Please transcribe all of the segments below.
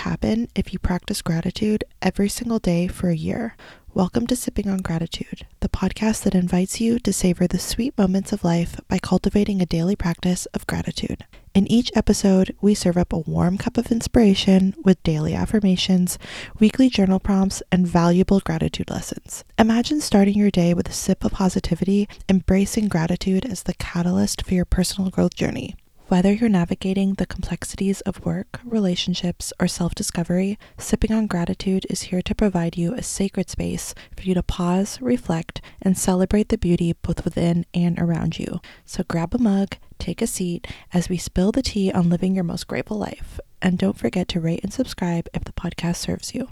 happen if you practice gratitude every single day for a year. Welcome to Sipping on Gratitude, the podcast that invites you to savor the sweet moments of life by cultivating a daily practice of gratitude. In each episode, we serve up a warm cup of inspiration with daily affirmations, weekly journal prompts, and valuable gratitude lessons. Imagine starting your day with a sip of positivity, embracing gratitude as the catalyst for your personal growth journey. Whether you're navigating the complexities of work, relationships, or self discovery, Sipping on Gratitude is here to provide you a sacred space for you to pause, reflect, and celebrate the beauty both within and around you. So grab a mug, take a seat as we spill the tea on living your most grateful life. And don't forget to rate and subscribe if the podcast serves you.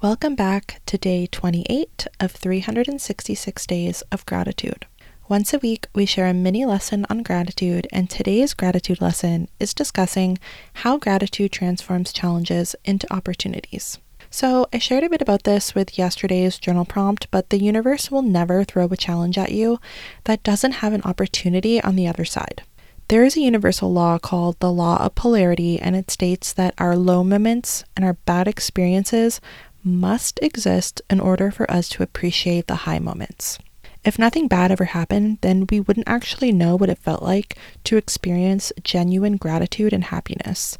Welcome back to day 28 of 366 Days of Gratitude. Once a week, we share a mini lesson on gratitude, and today's gratitude lesson is discussing how gratitude transforms challenges into opportunities. So, I shared a bit about this with yesterday's journal prompt, but the universe will never throw a challenge at you that doesn't have an opportunity on the other side. There is a universal law called the law of polarity, and it states that our low moments and our bad experiences must exist in order for us to appreciate the high moments. If nothing bad ever happened, then we wouldn't actually know what it felt like to experience genuine gratitude and happiness.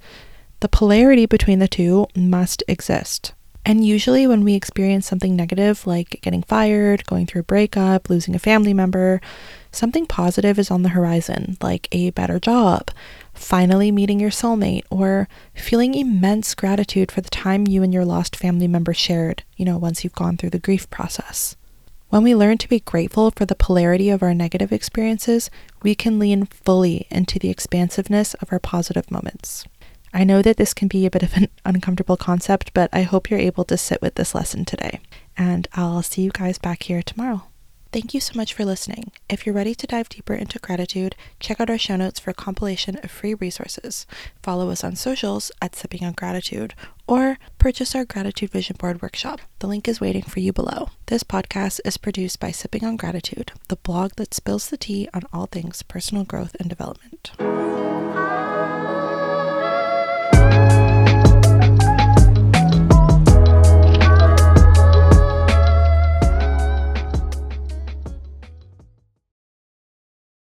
The polarity between the two must exist. And usually, when we experience something negative, like getting fired, going through a breakup, losing a family member, something positive is on the horizon, like a better job, finally meeting your soulmate, or feeling immense gratitude for the time you and your lost family member shared, you know, once you've gone through the grief process. When we learn to be grateful for the polarity of our negative experiences, we can lean fully into the expansiveness of our positive moments. I know that this can be a bit of an uncomfortable concept, but I hope you're able to sit with this lesson today. And I'll see you guys back here tomorrow. Thank you so much for listening. If you're ready to dive deeper into gratitude, check out our show notes for a compilation of free resources. Follow us on socials at Sipping on Gratitude or purchase our Gratitude Vision Board workshop. The link is waiting for you below. This podcast is produced by Sipping on Gratitude, the blog that spills the tea on all things personal growth and development.